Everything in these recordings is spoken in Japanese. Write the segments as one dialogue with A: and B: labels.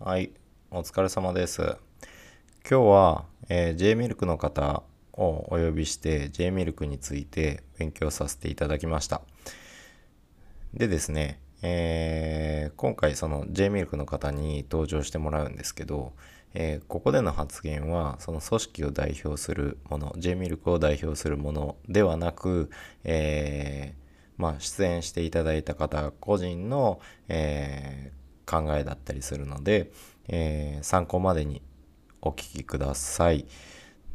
A: はい、お疲れ様です。今日は、えー J ミルクの方をお呼びして J ミルクについて勉強させていただきました。でですね、えー今回その J ミルクの方に登場してもらうんですけど、えーここでの発言はその組織を代表するもの J ミルクを代表するものではなく、えーまあ、出演していただいた方個人の、えー考えだったりするので、えー参考までにお聞きください。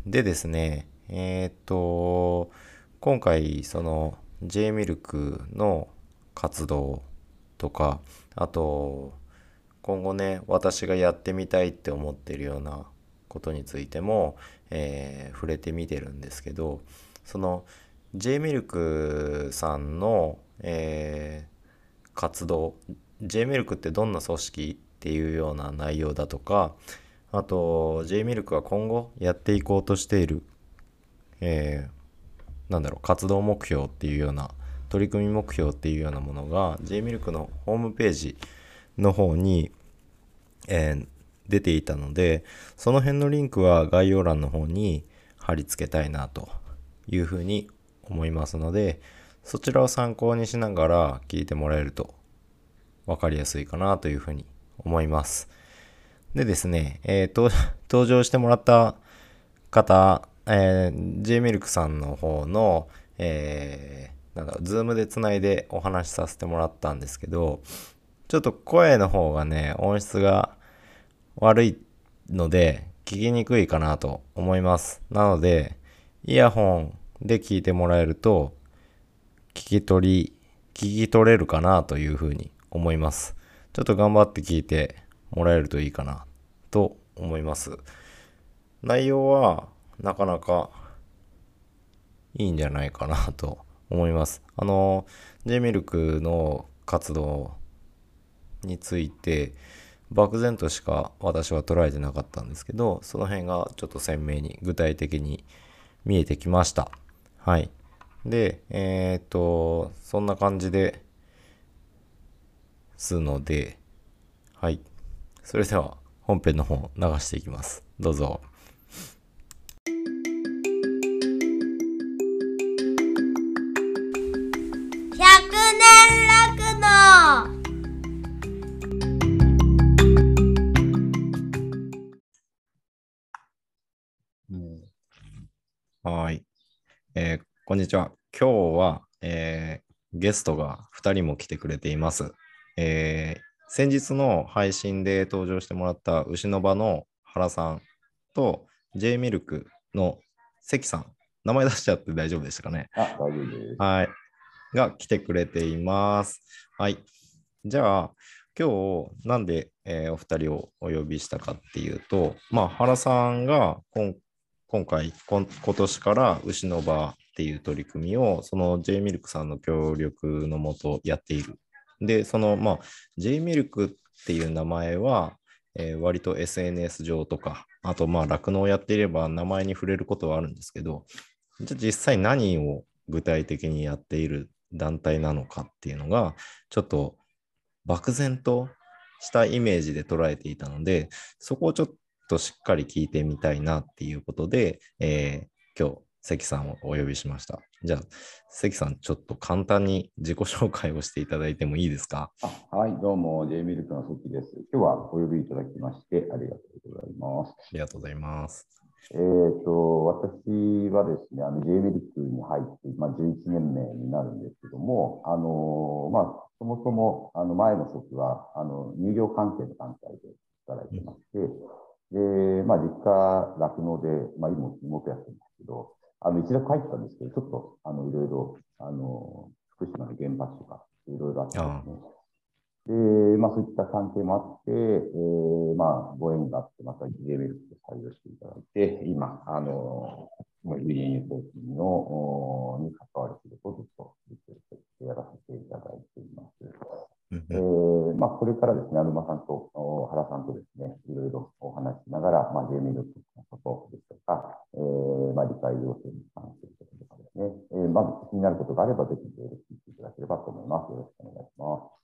A: でですね、えーっと、今回、その J ミルクの活動とか、あと、今後ね、私がやってみたいって思ってるようなことについても、えー触れてみてるんですけど、その J ミルクさんの、えー活動 J ミルクってどんな組織っていうような内容だとかあと J ミルクが今後やっていこうとしている、えーなんだろう活動目標っていうような取り組み目標っていうようなものが J ミルクのホームページの方に、えー出ていたのでその辺のリンクは概要欄の方に貼り付けたいなというふうに思いますのでそちらを参考にしながら聞いてもらえると分かりやすいかなというふうに思います。でですね、えーと 登場してもらった方、えー、J ミルクさんの方の、えーなんだ、ズームでつないでお話しさせてもらったんですけど、ちょっと声の方がね、音質が悪いので、聞きにくいかなと思います。なので、イヤホンで聞いてもらえると、聞き取り、聞き取れるかなというふうに思います。ちょっと頑張って聞いてもらえるといいかなと思います。内容はなかなかいいんじゃないかなと思います。あの、J ミルクの活動について漠然としか私は捉えてなかったんですけど、その辺がちょっと鮮明に具体的に見えてきました。はい。で、えーっと、そんな感じですので、はい。それでは本編の方流していきます。どうぞ。
B: 100年楽の
A: はーい。えーこんにちは。今日は、えーゲストが2人も来てくれています。えー先日の配信で登場してもらった牛の場の原さんと J ミルクの関さん。名前出しちゃって大丈夫でしたかね？
C: あ、大丈夫です。
A: はい。が来てくれています。はい。じゃあ、今日、なんで、えーお二人をお呼びしたかっていうと、まあ、原さんが今今回こん、今年から牛の場っていう取り組みを、その J ミルクさんの協力のもとやっている。で、その、まあ、J ミルクっていう名前は、えー割と SNS 上とか、あと、まあ、酪農をやっていれば名前に触れることはあるんですけど、じゃ実際何を具体的にやっている団体なのかっていうのが、ちょっと漠然としたイメージで捉えていたので、そこをちょっとしっかり聞いてみたいなっていうことで、えー今日、関さんをお呼びしました。じゃあ、関さん、ちょっと簡単に自己紹介をしていただいてもいいですか？
C: あはい、どうも、J ミルクの関です。今日はお呼びいただきまして、ありがとうございます。
A: ありがとうございます。
C: えっ、と、私はですね、あの J ミルクに入って、まあ、11年目になるんですけども、あのまあ、そもそも、あの、前の職は、あの、乳業関係の団体で働いてまして、で、まあ、実家、酪農で、まあ、妹妹やってるんですけど、あの、一度帰ったんですけど、ちょっと、あの、いろいろ、あの、福島の原発とか、いろいろあってですね。で、まあ、そういった関係もあって、えーまあ、ご縁があって、またクで採用していただいて、今、あの、まあ輸入送金の、おに関わる仕事をずっとやらせていただいています。
A: うん
C: え
A: うん
C: ーまあ、これからですね、アルマさんとお原さんとですね、いろいろお話ししながら、まあ、J メルクのことがあれば、ぜひいろいろ聞いていただければと思います。よろしくお願いします。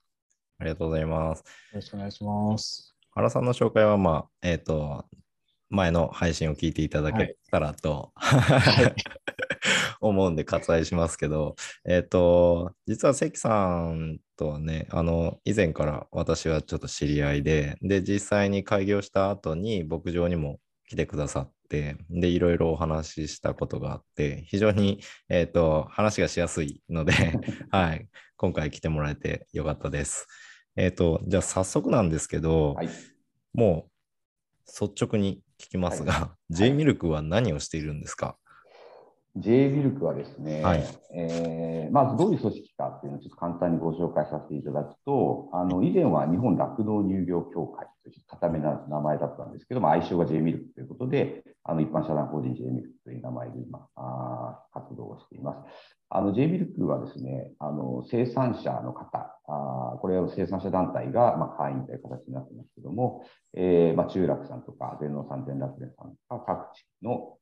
A: ありがとうございます。
D: よろしくお願いします。
A: 原さんの紹介は、まあ、えっ、と、前の配信を聞いていただけたらと、思うんで割愛しますけど、えっ、と、実は関さんとはね、あの、以前から私はちょっと知り合いで、で、実際に開業した後に牧場にも来てくださって、で、いろいろお話ししたことがあって、非常に、えっ、と、話がしやすいので、はい、今回来てもらえてよかったです。えっ、と、じゃあ早速なんですけど、
C: はい。
A: もう率直に聞きますが、J ミルクは何をしているんですか？
C: J ミルクはですね、
A: はい
C: えーまずどういう組織かっていうのをちょっと簡単にご紹介させていただくと、あの以前は日本酪農乳業協会という固めな名前だったんですけども、愛称が J ミルクということで、あの一般社団法人 J ミルクという名前で今、あー活動をしています。あの J ミルクはですね、あの生産者の方、あこれは生産者団体が、まあ、会員という形になってますけども、えーまあ、中楽さんとか、全農さん全楽連さんとか、各地の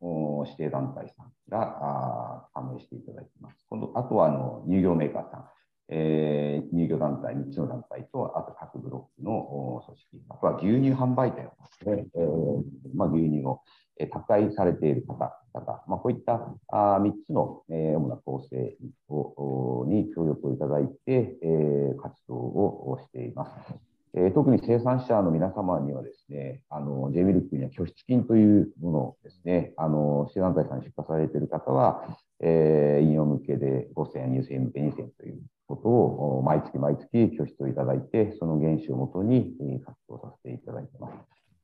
C: 指定団体さんがあ加盟していただきます。今度あとはあの乳業メーカーさん、えー乳業団体、3つの団体と、あと各ブロックの組織、あとは牛乳販売店ですね、えーまあ、牛乳をえー宅配されている方々、まあ、こういったあ3つの、えー主な構成をに協力をいただいて、えー活動をしています。えー特に生産者の皆様にはですね、あの J ミルクには拠出金というものをですね、あの指定団体さんに出荷されている方は、えー飲用向けで5000円、入選向け2000円ということを毎月毎月拠出をいただいて、その原資をもとに活動させていただいています。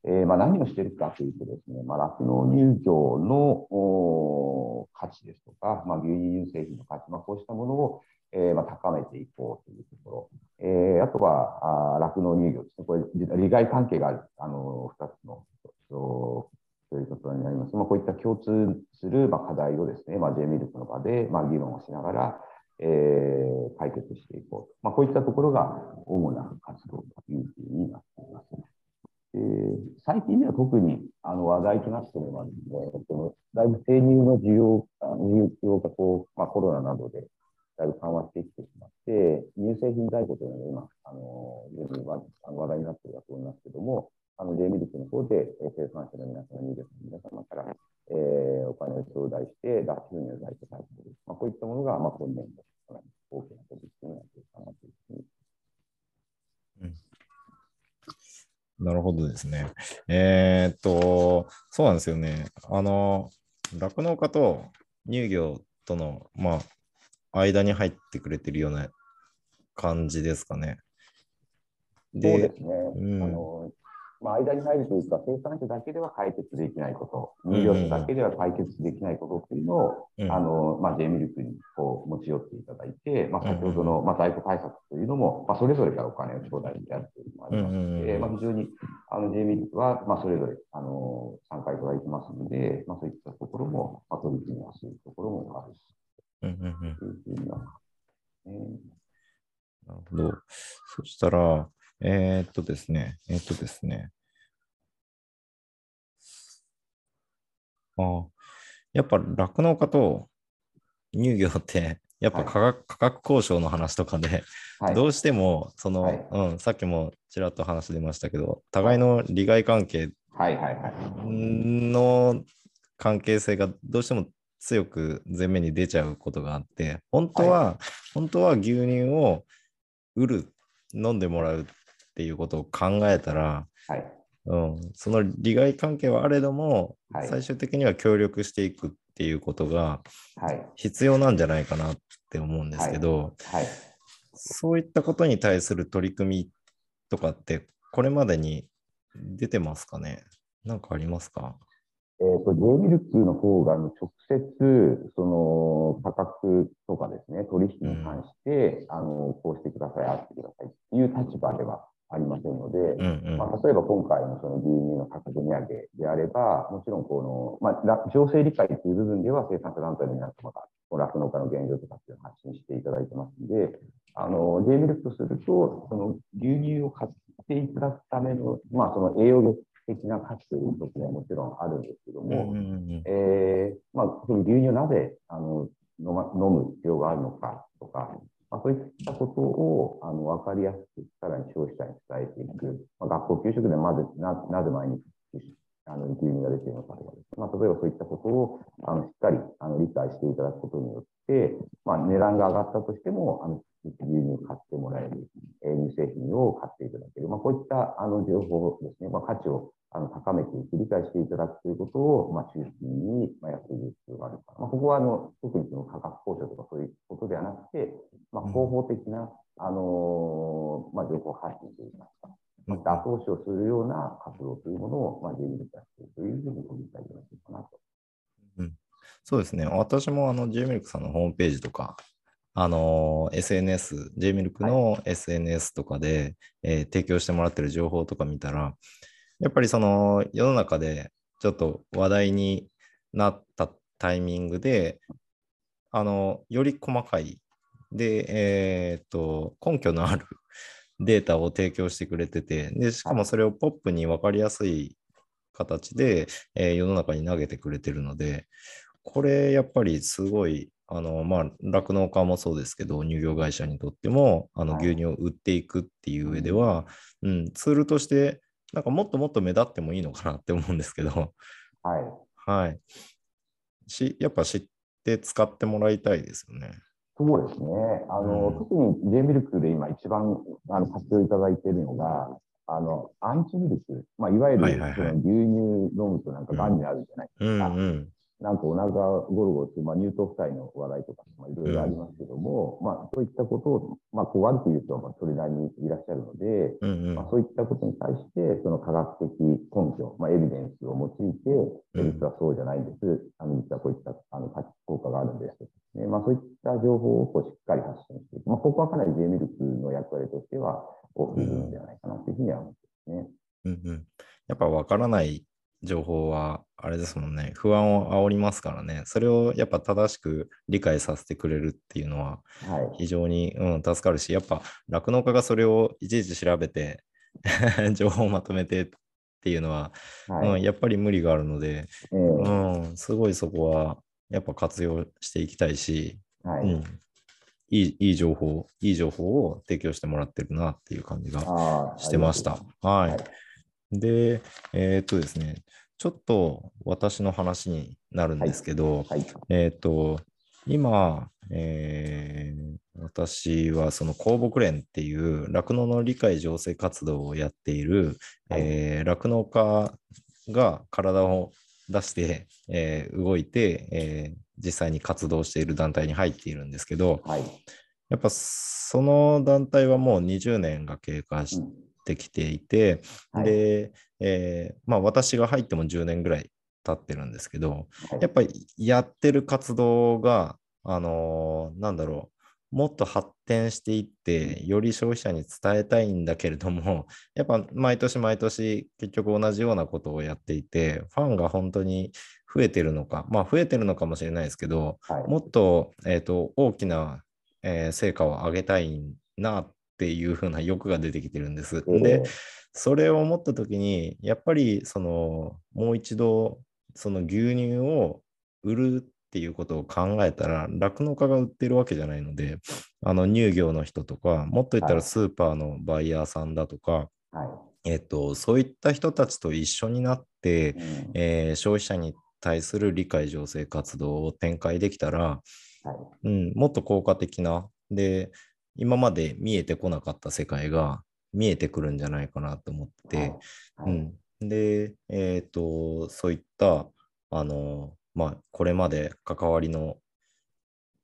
C: えーまあ、何をしているかというとですね、まあ、酪農乳業の価値ですとか、まあ、牛乳乳製品の価値、まあ、こうしたものを、えーまあ、高めていこうというところ、えーあとはあー酪農乳業ですね、これ、利害関係があるあの2つのということになります。まあ、こういった共通する、ま、課題をですね、まあ、J ミルクの場で、まあ、議論をしながら、えー解決していこうと。まあ、こういったところが主な活動というふうになっています。えー最近では特にあの話題となっているのはね、だいぶ生乳の需要あの需要がこう、まあ、コロナなどでだいぶ緩和してきてしまって、乳製品在庫というのが今、あの非常に話題になっているかと思いますけども、あの J ミルクの方でえー生産者の皆様、乳業者の皆様から、えーお金を頂戴して、脱収入を在庫されている、まあ、こういったものが、まあ、今年度、かなり大きな取り組みになっているかなというふうに
A: なるほどですね。えーっと、そうなんですよね。あの、酪農家と乳業との、まあ、間に入ってくれてるような感じですかね。
C: そうで、すね。
A: うん
C: あのまあ、間に入るというか、生産者だけでは解決できないこと、乳業者だけでは解決できないことっていうのを、
A: うん。
C: あのまあ、J ミルクにこう持ち寄っていただいて、まあ、先ほどの、まあ、在庫対策というのも、まあ、それぞれからお金を頂戴してやるというのもありますので、まあ、非常にあの J ミルクは、まあ、それぞれあの参加いただいてますので、まあ、そういったところも、まあ、取り組みやすいところもあるし、というふうには、えー
A: なるほど。そしたら、えーっとですね、えーっとですね。ああ、やっぱ酪農家と乳業って、やっぱ
C: はい
A: 価格,、価格交渉の話とかで、
C: はい、
A: どうしても、その、
C: はい
A: うん、さっきもちらっと話出ましたけど、互いの利害関係
C: はいはいはい。
A: の関係性がどうしても強く前面に出ちゃうことがあって、本当は、本当は牛乳を売る、飲んでもらうっていうことを考えたら、
C: はい。
A: うん、その利害関係はあれども、
C: はい。
A: 最終的には協力していくっていうことが
C: はい。
A: 必要なんじゃないかなって思うんですけど、
C: はい。
A: そういったことに対する取り組みとかって、これまでに出てますかね？なんかありますか？
C: えっ、と、J ミルクの方が直接、その価格とかですね、取引に関して、あの、こうしてください、ああしてくださいっていう立場ではありませんので、
A: うんうん。
C: まあ、例えば今回のその牛乳の価格値上げであれば、もちろんこの、まあ、ら情勢理解という部分では生産者団体の皆様が、この酪農家の現状とかっていうのを発信していただいてますので、あの、J ミルクとすると、その牛乳を買っていただくための、まあ、その栄養的な価値ということはもちろんあるんですけども、
A: うんうんうん
C: えーまあ、その牛乳をなぜあの飲む必要があるのかとか、まあ、そういったことをあの分かりやすくさらに消費者に伝えていく、まあ、学校給食でまずななぜ毎日あの牛乳が出ているのかとかですね、まあ、例えばそういったことをあのしっかりあの理解していただくことによって、まあ、値段が上がったとしても、あの牛乳を買ってもらえる、えー乳製品を買っていただける、まあ、こういったあの情報ですね、まあ、価値をあの高めていく、理解していただくということを、まあ、中心に、まあ、やっていく必要があるか。な。まあ、ここはあの特にその価格交渉とかそういうことではなくて、まあ、広報的な、あのーまあ、情報発信といいますか、また後押しをするような活動というものを、まあ、グでやっているというふうにご理解いただけるかなと。
A: そうですね。私もあの J ミルクさんのホームページとか、あの SNS、J ミルクの SNS とかで、えー提供してもらってる情報とか見たら、やっぱりその世の中でちょっと話題になったタイミングで、あの、より細かい、で、えーっと、根拠のあるデータを提供してくれてて、で、しかもそれをポップに分かりやすい形で、えー世の中に投げてくれてるので、これやっぱりすごい、あの、まあ、酪農家もそうですけど、乳業会社にとっても、あの、
C: はい
A: 牛乳を売っていくっていう上では、うん、ツールとして、なんかもっともっと目立ってもいいのかなって思うんですけど、
C: はい。
A: はい。し、やっぱ知って使ってもらいたいですよね。
C: そうですね。あの、
A: うん
C: 特に J ミルクで今一番あの活用いただいているのが、あの、アンチミルク。まあ、いわゆる、
A: はいはいはい
C: その牛乳飲むとなんか癌になるんじゃない
A: うん
C: あ
A: うん。
C: なんかお腹ゴロゴロっていう、まあ、乳糖不対の話題とか、まあ、いろいろありますけども、まあ、そういったことを、まあ、こう悪く言うと、まあ、それなりにいらっしゃるので、
A: うんうん
C: まあ、そういったことに対して、その科学的根拠、まあ、エビデンスを用いて、
A: うん
C: 実はそうじゃないんです。あの、実はこういったあの効果があるんですね。まあ、そういった情報をこうしっかり発信していく。まあ、ここはかなり J ミルクの役割としては大きい部分ではないかなというふうには思ってますね。
A: うんうん。やっぱ分からない情報は、あれですもんね、不安を煽りますからね、それをやっぱ正しく理解させてくれるっていうのは、
C: はい。
A: 非常に、うん、助かるし、やっぱ酪農家がそれをいちいち調べて、情報をまとめてっていうのは、
C: はい。
A: うん、やっぱり無理があるので、
C: え
A: うん、すごいそこはやっぱ活用していきたいし、
C: ーはい。
A: うん、いいいい情報、いい情報を提供してもらってるなっていう感じがしてました。
C: あ
A: はい。
C: りがと
A: で、えーっとですね、ちょっと私の話になるんですけど、
C: うございます
A: えーっと、今、えー私はその公木連っていう酪農の理解醸成活動をやっている
C: はい
A: えー酪農家が体を出して、えー動いて、えー実際に活動している団体に入っているんですけど、
C: はい。はい。
A: やっぱその団体はもう20年が経過し
C: うん
A: てきていて、
C: はい
A: で、えーまあ私が入っても10年ぐらい経ってるんですけど、
C: はい
A: やっぱりやってる活動が、あのーなんだろう、もっと発展していって、より消費者に伝えたいんだけれども、やっぱ毎年毎年結局同じようなことをやっていて、ファンが本当に増えてるのか、まあ増えてるのかもしれないですけど、
C: はい。
A: もっと,、えーと大きな、えー成果を上げたいなっていう風な欲が出てきてるんです。
C: え
A: で
C: ー、
A: それを思った時に、やっぱりそのもう一度その牛乳を売るっていうことを考えたら、酪農家が売ってるわけじゃないので、あの乳業の人とか、もっと言ったら
C: はい
A: スーパーのバイヤーさんだとか、
C: はい。
A: えっと、そういった人たちと一緒になって、
C: うん
A: えー消費者に対する理解醸成活動を展開できたら、
C: はい。
A: うん、もっと効果的な、で、今まで見えてこなかった世界が見えてくるんじゃないかなと思って、
C: はい。
A: うん、で、えっ、と、そういった、あの、まあ、これまで関わりの、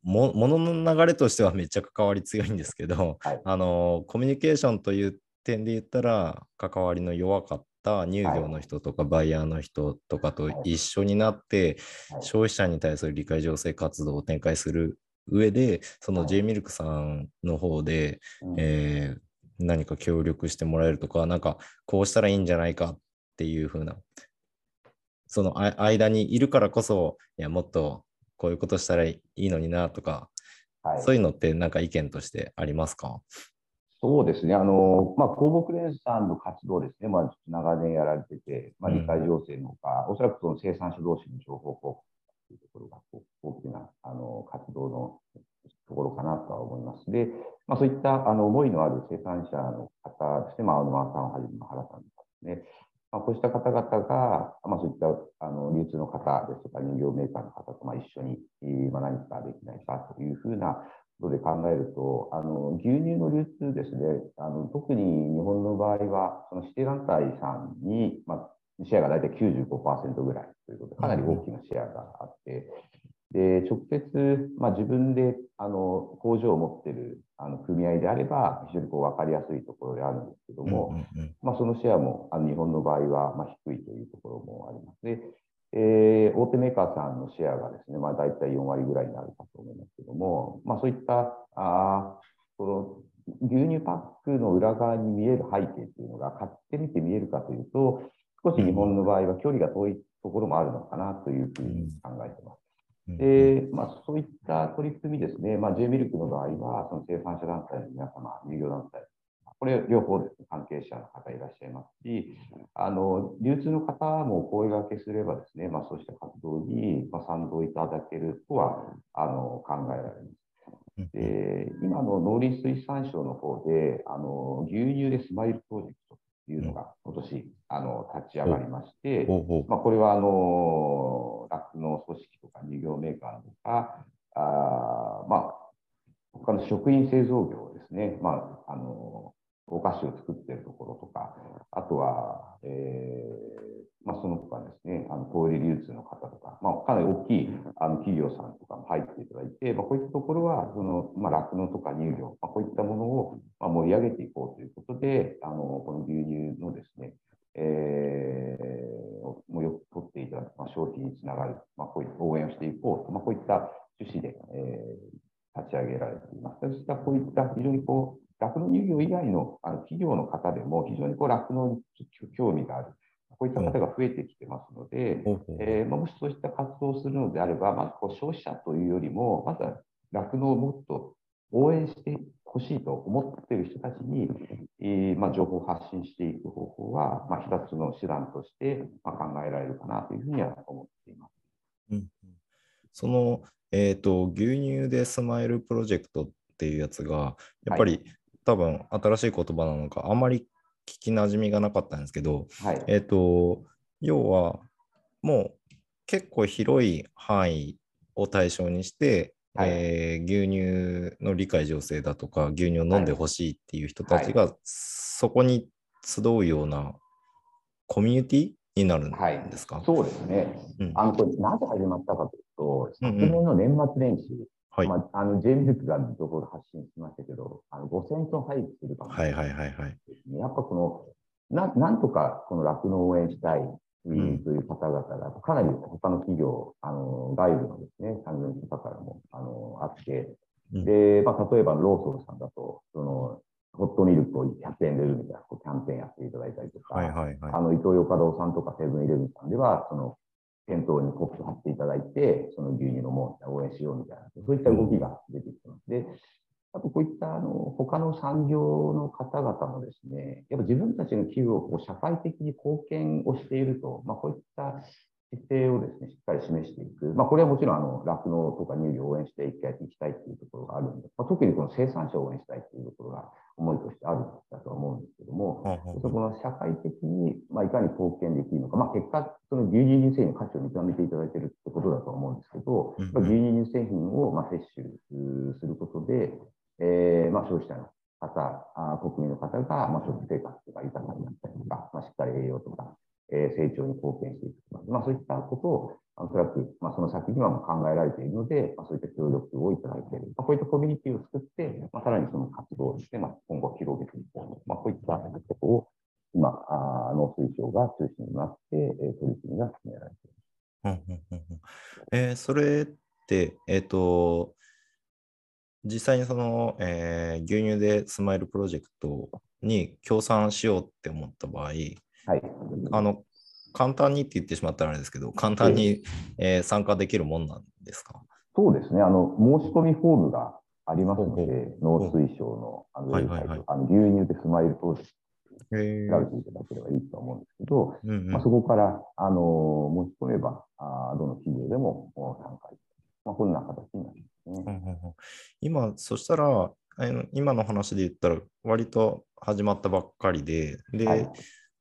A: も、ものの流れとしては めっちゃ関わり強いんですけど、
C: はい。
A: あの、コミュニケーションという点で言ったら、関わりの弱かった乳業の人とかバイヤーの人とかと一緒になって、
C: はい。
A: 消費者に対する理解醸成活動を展開する上で、その
C: はい。
A: J ミルクさんの方で、
C: うん。
A: えー何か協力してもらえるとか、なんかこうしたらいいんじゃないかっていう風な、そのあ間にいるからこそ、いや、もっとこういうことしたらいいのになとか、
C: はい。
A: そういうのってなんか意見としてありますか？
C: そうですね。あの、まあ、公木連さんの活動ですね。まあ、長年やられてて、まあ、
A: うん。
C: 理解情勢のほか、おそらくその生産者同士の情報交というところが大きな、あの、活動のところかなとは思います。で、まあ、そういったあの思いのある生産者の方として、まあ、沼さんをはじめ、原さんとかですね、まあ、こうした方々が、まあ、そういったあの流通の方ですとか、乳業メーカーの方とまあ一緒に、まあ、何かできないかというふうなことで考えると、あの牛乳の流通ですね、あの特に日本の場合は、その指定団体さんに、まあ、シェアが大体95%ぐらいということで、かなり大きなシェアがあって、で直接、まあ、自分であの工場を持っているあの組合であれば、非常にこう分かりやすいところであるんですけども、まあ、そのシェアもあの日本の場合はまあ低いというところもあります。でえー、大手メーカーさんのシェアがですね、まあ、大体4割ぐらいになるかと思いますけども、まあ、そういったあその牛乳パックの裏側に見える背景というのが、買ってみて見えるかというと、少し日本の場合は距離が遠いところもあるのかなというふうに考えています。でまあ、そういった取り組みですね、まあ、J ミルクの場合は、その生産者団体の皆様、乳業団体、これ両方ですね、関係者の方いらっしゃいますし、あの流通の方も声掛けすればですね、まあ、そうした活動に、まあ、賛同いただけるとはあの考えられます。で今の農林水産省の方で、あの牛乳でスマイルプロジェクトというのが今年あの立ち上がりまして、まあ、これはあの酪農組織とか乳業メーカーとか、あまあ、他の食品製造業ですね、まあ、あのお菓子を作っているところとか、あとは、えーまあ、その他ですね、あの小売流通の方とか、まあ、かなり大きいあの企業さんとかも入っていただいて、まあ、こういったところは、そのまあ、酪農とか乳業、まあ、こういったものをまあ盛り上げていこうということで、あのこの牛乳のですね、えー、もよく取っていただく、まあ、消費につながる、まあ、こういった応援をしていこうと、まあ、こういった趣旨で、えー、立ち上げられています。そしてこういった非常にこう酪農乳業以外のあの企業の方でも非常に酪農に興味がある、こういった方が増えてきてますので、えーまあ、もしそういった活動をするのであれば、まずこう消費者というよりも、まずは酪農をもっと応援してほしいと思っている人たちに、えーまあ、情報を発信していく方法は、まあ、一つの手段として、まあ、考えられるかなというふうには思っています。
A: うん、その、えーと、牛乳でスマイルプロジェクトっていうやつが、やっぱり多分新しい言葉なのか、あんまり聞きなじみがなかったんですけど、はい、えっ、ー、と、要はもう結構広い範囲を対象にして、はい、えー、牛乳の理解醸成だとか、牛乳を飲んでほしいっていう人たちが、そこに集うようなコミュニティになるんですか、
C: そうですね。うん、あのこれなぜ始まったかというと、昨年の年末年始、はい、まあ、あの J ミルクが情報を発信しましたけど、あの5000トン廃棄するかもはいはいはいはい。やっぱこのな、なんとかこの酪農を応援したいという方々が、かなり他の企業、あの外部のですね、産業の方からもあのあって、で、まあ、例えばローソンさんだと、そのホットミルクを100円で売るみたいなキャンペーンやっていただいたりとか、はいはいはい、あの、イトーヨーカドーさんとかセブンイレブンさんでは、その、店頭にポップ貼っていただいて、その牛乳飲もう、応援しようみたいな、そういった動きが出てきてます。で、あとこういったあの他の産業の方々もですね、やっぱ自分たちの企業をこう社会的に貢献をしていると、まあ、こういった姿勢をですね、しっかり示していく。まあ、これはもちろん、あの、酪農とか乳業を応援していきたいっていうところがあるんで、まあ、特にこの生産者を応援したいっていうところが思いとしてあるんだとは思うんですけども、そこの社会的に、まあ、いかに貢献できるのか、まあ、結果、その牛乳乳製品の価値を認めていただいているってことだと思うんですけど、うん、牛乳乳製品をまあ摂取することで、えーまあ、消費者の方、あ国民の方が、まあ、食生活とか豊かになったりとか、まあ、しっかり栄養とか、え成長に貢献していく。まあ、そういったことを、おそらく、まあ、その先にはも考えられているので、まあ、そういった協力をいただいている。まあ、こういったコミュニティを作って、まあ、さらにその活動をして、まあ、今後広げていこうまあ、こういったことを、今、あ農水省が中心になって、えー、取り組みが進められています。
A: えー、それって、えっ、ー、と、実際にその、えー、牛乳でスマイルプロジェクトに協賛しようって思った場合、はい、あの簡単にって言ってしまったらあれですけど、簡単に、えー、参加できるもんなんですか？
C: そうですね、あの申し込みフォームがありますので、農水省のあの牛乳でスマイルプロジェクト調べていただければいいと思うんですけど、うんうん、まあ、そこからあの申し込めばあ、どの企業でも参加まあ、こんな形になります。ね。
A: うんうんうん。今、そしたら、今の話で言ったら、割と始まったばっかりで、で、
C: はい。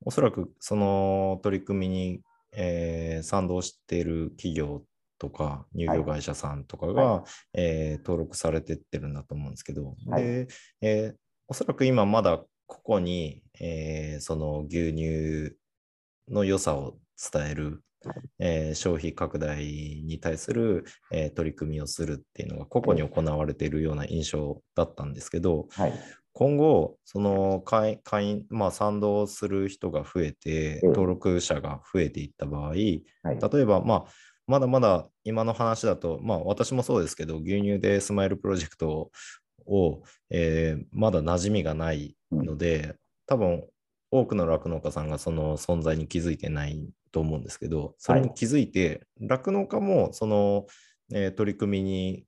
A: おそらくその取り組みに、えー賛同している企業とか乳業会社さんとかが、
C: は
A: えー登録されてってるんだと思うんですけど、
C: はい。
A: で、えーおそらく今まだここに、えーその牛乳の良さを伝える、えー消費拡大に対する、えー取り組みをするっていうのが個々に行われているような印象だったんですけど、
C: はい。
A: 今後、その会会員、まあ、賛同する人が増えて、
C: ええ
A: 登録者が増えていった場合、
C: はい。
A: 例えば、まあ、まだまだ今の話だと、まあ、私もそうですけど、牛乳でスマイルプロジェクトを、えーまだ馴染みがないので、多分多くの酪農家さんがその存在に気づいてないと思うんですけど、それに気づいて、酪農家もその、えー取り組みに、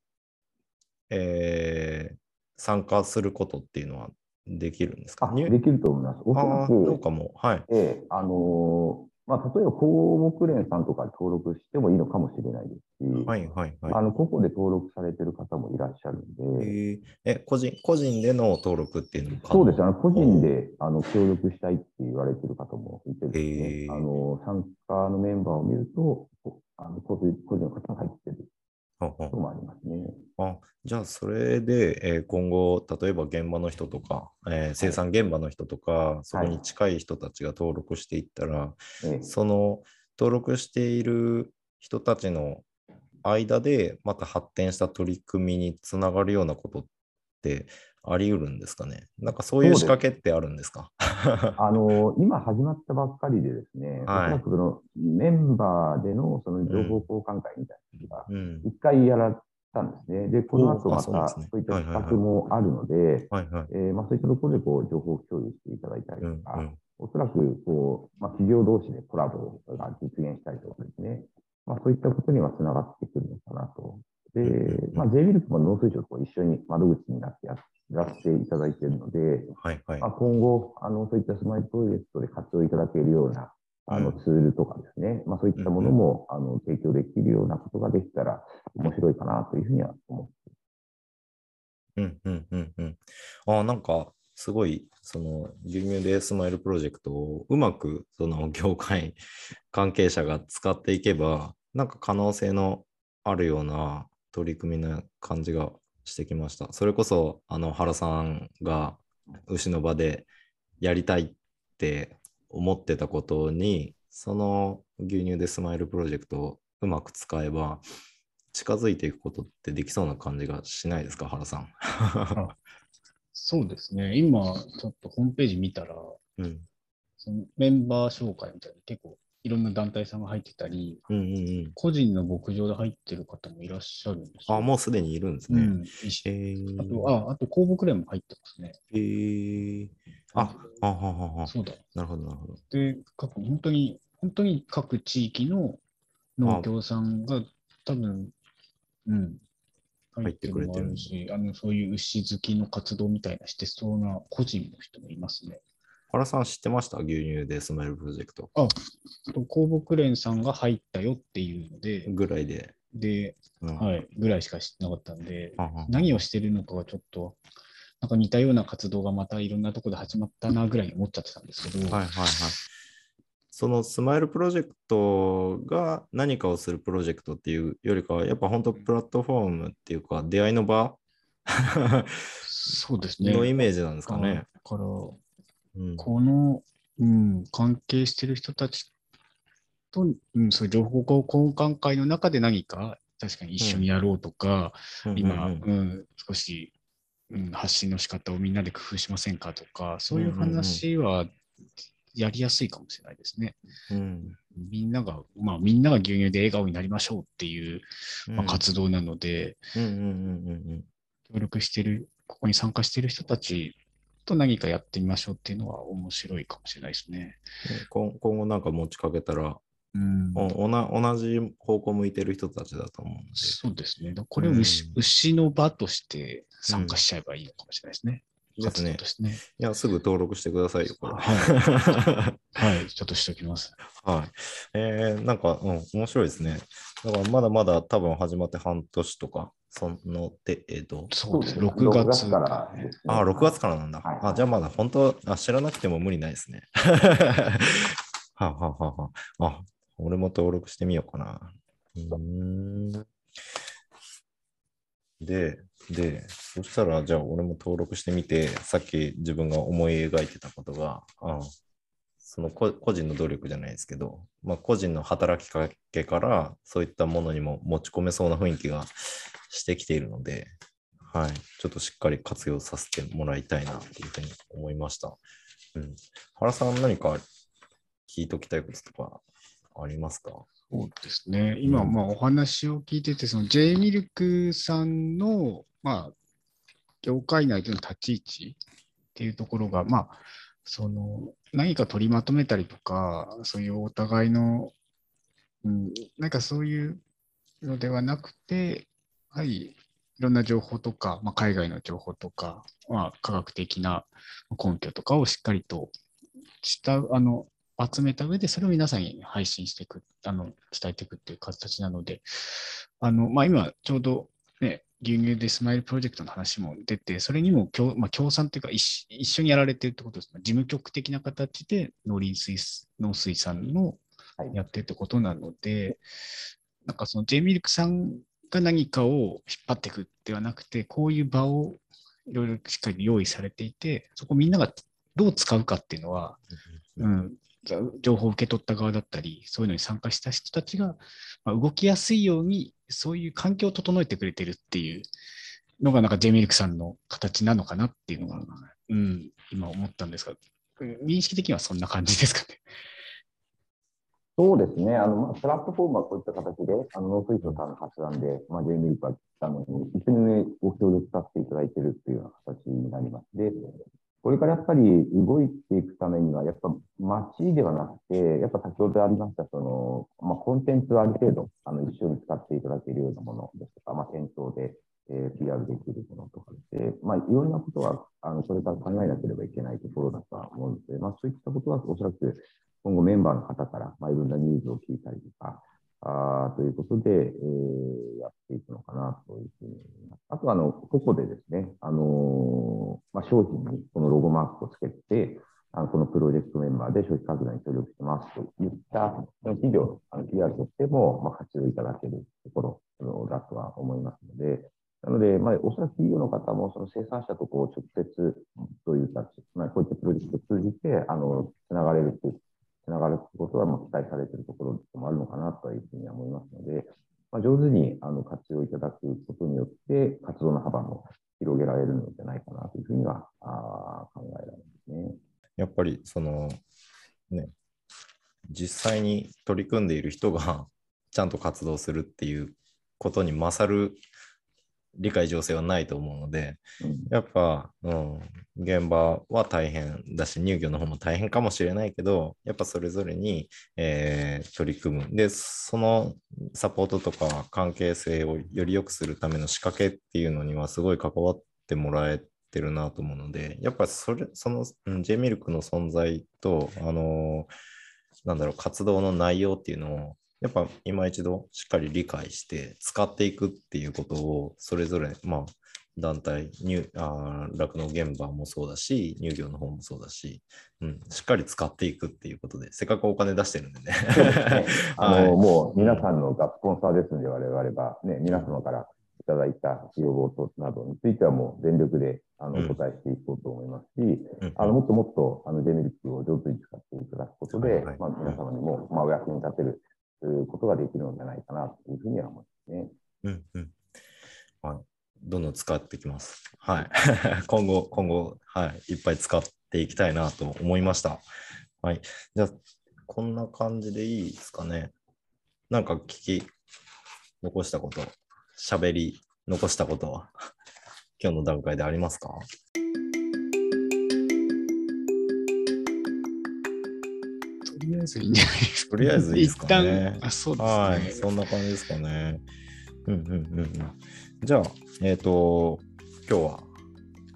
A: えー参加することっていうのはできるんですか？
C: できると思います。おそ
A: あ
C: ら
A: あ、農
C: く、
A: 家も。はい。
C: ええあのーまあ、例えば、項目連さんとかに登録してもいいのかもしれないですし、
A: はい、はい、はい。
C: あの、個々で登録されてる方もいらっしゃるんで、
A: えーえ、個人、個人での登録っていうのも可能？
C: そうです。あの、個人で、あの、協力したいって言われてる方もいてですね、
A: へー
C: あの、参加のメンバーを見ると、こあの、個人個人の方が入ってる
A: ほうほう
C: こともあり
A: じゃあ、それで、えー今後、例えば現場の人とか、えー生産現場の人とか、そこに近い人たちが登録していったら、
C: ええ。
A: その登録している人たちの間で、また発展した取り組みにつながるようなことってあり得るんですかね？なんかそういう仕掛けってあるんですか？
C: あの、今始まったばっかりでですね、
A: はい。
C: おそらくそのメンバーでのその情報交換会みたいなのが、
A: うん。
C: 一回やられたんですね。で、この後また
A: そう
C: いった企画もあるので、そういったところでこう情報共有していただいたり
A: うん
C: とか、
A: うん
C: おそらくこう、まあ、企業同士でコラボが実現したりとかですね、まあ、そういったことにはつながってくるのかなと。で
A: うんうんうん、
C: まあ、J ミルクも農水省と一緒に窓口になってやらせていただいているので、
A: はいはい
C: まあ、。今後、あの、そういったスマイルプロジェクトで活用いただけるような、あの、
A: うん
C: ツールとかですね、まあ、そういったものも、あの、提供できるようなことができたら、面白いかなというふうには思って
A: うんうんうんうん。ああ、なんか、すごい、その、牛乳でスマイルプロジェクトをうまく、その、業界関係者が使っていけば、なんか可能性のあるような取り組みな感じがしてきました。それこそ、あの、原さんが牛の場でやりたいって思ってたことに、その牛乳でスマイルプロジェクトをうまく使えば、近づいていくことってできそうな感じがしないですか、原さん？
D: そうですね。今、ちょっとホームページ見たら、
A: うん
D: そのメンバー紹介みたいに結構いろんな団体さんが入ってたり、
A: うんうんうん。
D: 個人の牧場で入ってる方もいらっしゃるんですよ。
A: あ、もうすでにいるんですね。
D: うん。あと、あ、あと、公牧連も入ってますね。
A: えー、あ、あははは。
D: そうだ。
A: なるほど、なるほど。
D: で、各本当に、本当に各地域の農協さんが多分、うん、入ってるのもあるし、あの、そういう牛好きの活動みたいなしてそうな個人の人もいますね。
A: 原さん知ってました？牛乳でスマイルプロジェクト
D: あ、と公牧連さんが入ったよっていうので、
A: ぐらいで。
D: で、
A: うん
D: はい、ぐらいしか知ってなかったんで、
A: はは
D: 何をしてるのかがちょっと、なんか似たような活動がまたいろんなところで始まったなぐらいに思っちゃってたんですけど、
A: はいはいはい。そのスマイルプロジェクトが何かをするプロジェクトっていうよりかは、やっぱ本当プラットフォームっていうか、出会いの場
D: そうですね。
A: のイメージなんですかね。
D: だから、
A: うん
D: この、うん、関係してる人たちと、うん、そう情報交換会の中で何か確かに一緒にやろうとか、今、
A: う
D: うんん少し、うん、発信の仕方をみんなで工夫しませんかとか、そういう話はやりやすいかもしれないですね。
A: うん
D: みんなが、まあ、みんなが牛乳で笑顔になりましょうっていう、まあ、活動なので、
A: うんうんうんうんうん
D: 協力してる、ここに参加してる人たちと何かやってみましょうっていうのは面白いかもしれないですね。
A: 今今後なんか持ちかけたら、
D: うん、
A: おおな同じ方向向いてる人たちだと思うんで。
D: そうですね。これを牛,、
A: うん
D: 牛の場として参加しちゃえばいいのかもしれないですね。
A: ですね
D: 活動と。してね。
A: いや、すぐ登録してくださいよ、これ。
D: は はい、ちょっとしておきます。
A: はい。えー、なんか、うん、面白いですね。だからまだまだ多分始まって半年とか、その程度
D: そうですね、6月。
C: からね。
A: あ、6月からなんだ。
C: はい
A: あ、じゃあまだ本当あ、知らなくても無理ないですね。はあはあはあはあ。あ、俺も登録してみようかな。うーん。で、で、そしたら、じゃあ俺も登録してみて、さっき自分が思い描いてたことが、あその個個人の努力じゃないですけど、まあ、個人の働きかけからそういったものにも持ち込めそうな雰囲気がしてきているので、はい、ちょっとしっかり活用させてもらいたいなというふうに思いました。うん、原さん、何か聞いときたいこととかありますか？
D: そうですね。今、
A: うん
D: まあ、お話を聞いてて、その J ミルクさんの、まあ、業界内での立ち位置っていうところが、まあ、その何か取りまとめたりとか、そういうお互いの、うん、なんかそういうのではなくて、はりいろんな情報とか、まあ、海外の情報とか、まあ、科学的な根拠とかをしっかりとしたあの集めた上で、それを皆さんに配信していく、あの伝えていくっていう形なので、あのまあ、今ちょうど、牛乳でスマイルプロジェクトの話も出て、それにも協,、まあ、協賛というか一、一緒にやられてるってことです。ね。事務局的な形で農林水農水産の
C: はい。
D: やってるってことなので、なんかその J ミルクさんが何かを引っ張っていくではなくて、こういう場をいろいろしっかり用意されていて、そこみんながどう使うかっていうのは、うん、情報を受け取った側だったり、そういうのに参加した人たちが、まあ、動きやすいように、そういう環境を整えてくれてるっていうのが、なんか J ミルクさんの形なのかなっていうのが、うん、今思ったんですが、認識的にはそんな感じですかね。
C: そうですね。あの、プラットフォームはこういった形で、あの、農水省さんの発案で、まあ、J ミルクは来たのに、一緒にご協力させていただいているっていうような形になります。で、これからやっぱり動いていくためには、やっぱ街ではなくて、やっぱ先ほどありました、その、まあ、コンテンツをある程度、あの、一緒に使っていただけるようなものですとか、まあ、店頭で、えー PR できるものとかで、まあ、いろんなことは、あの、これから考えなければいけないところだとは思うので、まあ、そういったことはおそらく今後メンバーの方から、まあ、いろんなニュースを聞いたりとか、あーということで、えーやっていくのかなというふうに思います。あと、あの、ここでですね、あのーまあ、商品にこのロゴマークをつけて、あのこのプロジェクトメンバーで消費拡大に協力してますといった企業、の PR としても、まあ、活用いただけるところだとは思いますので、なので、まあ、おそらく企業の方もその生産者とこう直接というか、まあ、こういったプロジェクトを通じて、あの、つながれるという、つながることはまあ期待されているところでもあるのかなというふうには思いますので、まあ、上手にあの活用いただくことによって、活動の幅も広げられるのではないかなというふうにはあ考えられますね。
A: やっぱりそのね実際に取り組んでいる人がちゃんと活動するっていうことに勝る理解情勢はないと思うので
C: うん。
A: やっぱ、うん、現場は大変だし乳業の方も大変かもしれないけどやっぱそれぞれに、えー取り組む。でそのサポートとか関係性をより良くするための仕掛けっていうのにはすごい関わってもらえてるなと思うのでやっぱそれその、うん、J ミルクの存在とあのなんだろう活動の内容っていうのをやっぱ今一度しっかり理解して使っていくっていうことをそれぞれまあ団体酪農現場もそうだし乳業の方もそうだし、うん、しっかり使っていくっていうことでせっかくお金出してるんでね。
C: あの、
A: はい。
C: もう皆さんのがスポンサーですので、我々が、ね、皆様からいただいた要望となどについてはもう全力であの
A: うん。
C: お答えしていこうと思いますし、
A: うん。
C: あのもっともっとあのデメリットを上手に使っていただくことで、
A: はいはい
C: まあ、皆様にも、まあ、お役に立てるえーことができるのではないかなというふうには思いますね。
A: うんうん。はい。どんどん使っていきます。はい。今後、今後、はい。いっぱい使っていきたいなと思いました。はい。じゃあ、こんな感じでいいですかね。なんか聞き残したこと、喋り残したことは、今日の段階でありますか？
D: えずいいんじゃないですか。
A: とりあえずいいですかね
D: 一旦、あ、そうですね。
A: はい、そんな感じですかね。うんうんうんうん。じゃあ、えっ、と、今日は、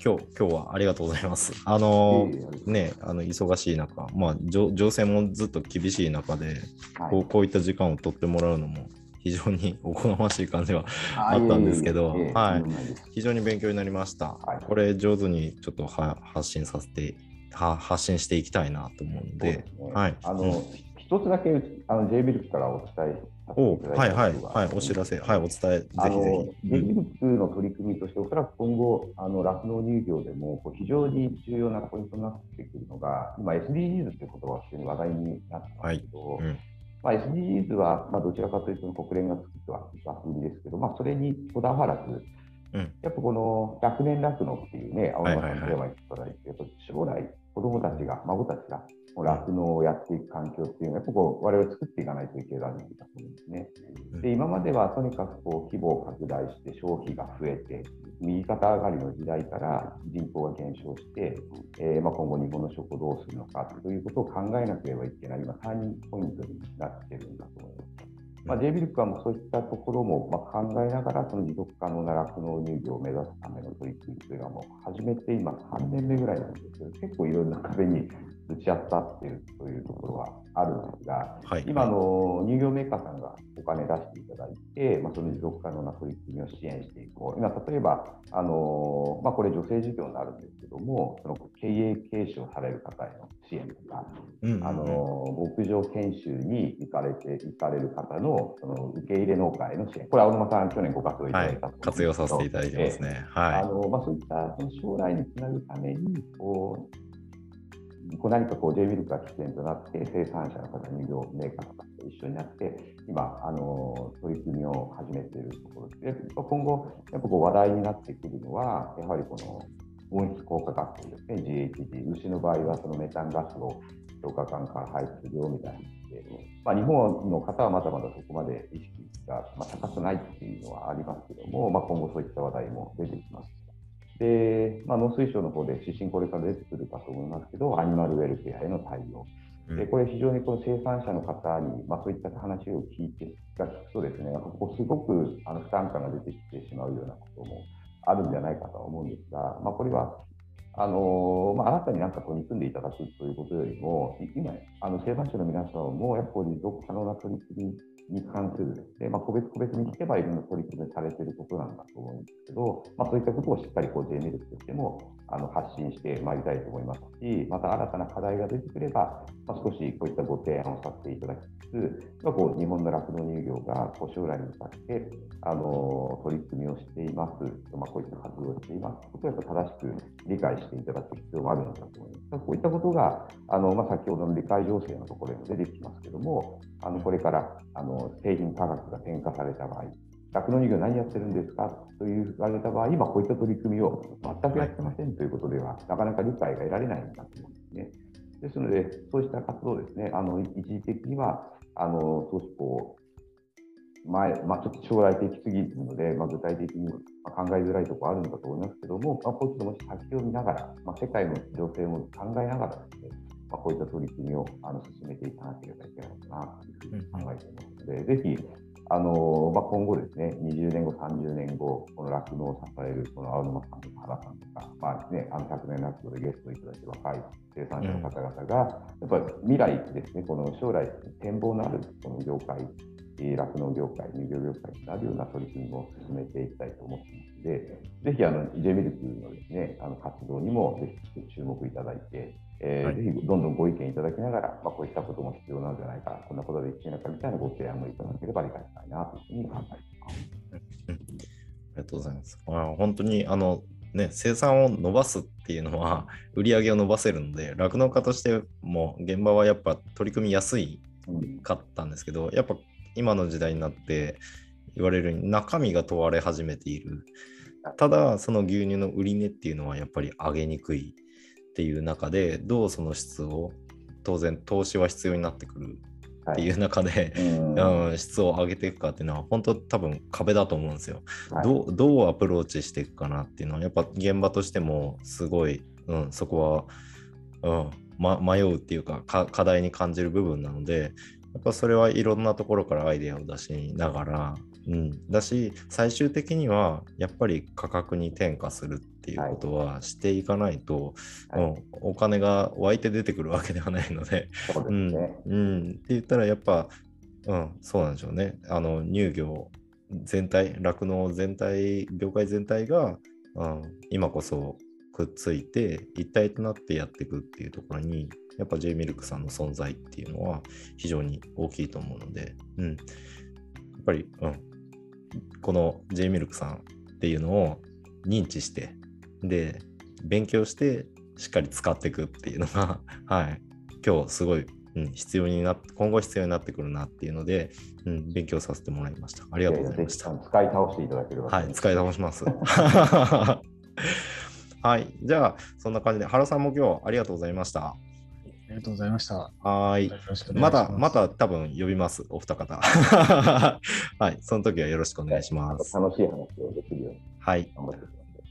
A: 今日、今日はありがとうございます。あのね、あの忙しい中、まあ、情情勢もずっと厳しい中で、
C: はい
A: こうこういった時間を取ってもらうのも非常におこがましい感じはあったんですけど、はい非常に勉強になりました。
C: はい
A: これ上手にちょっとは発信させては発信していきたいなと思うんで、
C: ですね。
A: はい。
C: あの、
A: うん。
C: 一つだけあの J ミルクからお伝え
A: おはいはいはいお知らせ。はいお伝えぜひぜひ。
C: J
A: うん。
C: ミルクの取り組みとして、おそらく今後、あの酪農乳業でもこう非常に重要なポイントになってくるのが、今 SDGs という言葉が非常に話題になってますけど、
A: うん。
C: まあ、SDGs は、まあ、どちらかというと国連が作った枠組みですけど、まあ、それにこだわらず、
A: うん
C: やっぱこの100年酪農っていうね、青山さんのテーマにいただいて、将来、子どもたちが、孫たちが、酪農をやっていく環境っていうのは、やっぱこう我々作っていかないといけないんだと思うんですね。で今まではとにかくこう規模を拡大して消費が増えて、右肩上がりの時代から人口が減少して、えーまあ、今後、日本の食をどうするのかということを考えなければいけない、今、ターニングポイントになっているんだと思います。まあ、J ビルクはもうそういったところもまあ考えながら、その持続可能な酪農乳業を目指すための取り組みというのはもう始めて今3年目ぐらいなんですけど、結構いろんな壁にぶち当たっているというところはあるんですが、
A: はい。
C: 今あの乳業メーカーさんがお金出していただいて、まあ、その持続可能な取り組みを支援していこう。今、例えば、あのまあ、これ女性事業になるんですけども、その経営継承される方への支援とか、
A: うんうんうん。
C: あの牧場研修に行かれて行かれる方のその受け入れ農家への支援、これ、青沼さん、去年ご活動いた
A: はい
C: だいたと思うんですけど。
A: 活用させていただいてますね。
C: あ
A: は
C: のまあ、そういったその将来につなぐためにこうこう何かこう J ミルクが起点となって生産者の方、乳業メーカーの方と一緒になって今あの取り組みを始めているところで今後やっぱこう話題になってくるのはやはりこの温室効果ガスですね。GHG 牛の場合はそのメタンガスを消化管から排出量みたいにして、まあ、日本の方はまだまだそこまで意識が、まあ、高くないっていうのはありますけども、まあ、今後そういった話題も出てきます。で、まあ、農水省の方で指針これから出てくるかと思いますけど、アニマルウェルフェアへの対応。
A: うん
C: でこれ非常にこの生産者の方に、まあ、そういった話を聞いてが聞くとですね、こうすごくあの負担感が出てきてしまうようなこともあるんじゃないかとは思うんですが、まあ、これはあのまあ、あなたになんか取り組んでいただくということよりも、い今、あの生産者の皆さんも、やっぱり持続可能な取り組みに関する。ですね、まあ、個別個別に聞けばいろんな取り組みされていることなんだと思うんですけど、まあ、そういったことをしっかりこう J ミルクとしてもあの発信してまいりたいと思いますし、また新たな課題が出てくれば、まあ、少しこういったご提案をさせていただきつつ、まあ、こう日本の酪農乳業がこう将来に向かってあの取り組みをしています、まあ、こういった活動をしています。ことをやっぱ正しく理解していただく必要もあるのだと思います。こういったことがあの、まあ、先ほどの理解情勢のところにも出てきますけども、あのこれからあの製品価格が転嫁された場合、酪農乳業何やってるんですか？と言われた場合、今こういった取り組みを全くやってませんということでは、なかなか理解が得られないんだと思うんですね。ですので、そうした活動ですね、あの一時的には、あの少しこう、前、まあ、ちょっと将来的すぎるので、まあ、具体的にま考えづらいところあるんだと思いますけども、まあ、こういったもし先を見ながら、まあ、世界の情勢も考えながらですね、まあ、こういった取り組みをあの進めていかなければいけないかなというふうに考えていますので、ぜひ、あのまあ、今後ですね、20年後、30年後、この酪農を支えるこの青沼さんとか原さんとか、まあね、あの100年酪農でゲストいただいて若い生産者の方々が、やっぱり未来ですね、この将来展望のあるこの業界、酪農業界、乳業業界になるような取り組みを進めていきたいと思っていますので、ぜひあの J ミルクのですね、あの活動にもぜひ注目いただいて、えー
A: はい
C: ぜひどんどんご意見いただきながら、まあ、こういったことも必要なんじゃないか、こんなことできないかみたいなご提案もいただければありがたいなというふうに考えています。
A: ありがとうございます。あ本当にあの、ね、生産を伸ばすっていうのは 売り上げを伸ばせるので酪農家としても現場はやっぱ取り組みやすい
C: うん
A: かったんですけどやっぱ今の時代になって言われるように中身が問われ始めている。ただその牛乳の売り値っていうのはやっぱり上げにくいっていう中でどうその質を当然投資は必要になってくるっていう中で、
C: うん。
A: うん、質を上げていくかっていうのは本当多分壁だと思うんですよ。
C: はい。
A: どうどうアプローチしていくかなっていうのはやっぱ現場としてもすごい、うん、そこは、うんま、迷うっていうかか課題に感じる部分なのでやっぱそれはいろんなところからアイデアを出しながら、うん、だし最終的にはやっぱり価格に転嫁するっていうことはしていかないと、
C: はい
A: うん、お金が湧いて出てくるわけではないので、
C: そうで
A: うん。うん、って言ったらやっぱうん、そうなんでしょうね。あの、乳業全体、酪農全体、業界全体が、うん、今こそくっついて、一体となってやっていくっていうところに、やっぱ J ミルクさんの存在っていうのは非常に大きいと思うので、うん。やっぱり、うん。この J ミルクさんっていうのを認知して、で、勉強して、しっかり使っていくっていうのが、はい。今日すごい、うん、必要になって、今後必要になってくるなっていうので、うん、勉強させてもらいました。ありがとうございました。
C: 使い倒していただければ。
A: はい、使い倒します。はい、じゃあ、そんな感じで、原さんも今日ありがとうございました。
D: ありがとうございました。
A: はいまた、また多分呼びます、お二方。はい、その時はよろしくお願いします。
C: 楽しい話をできるように
A: はい。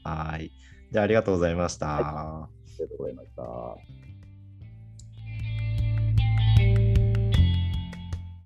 A: はい。じゃあ、ありがとうございました。
C: ありがとうございました。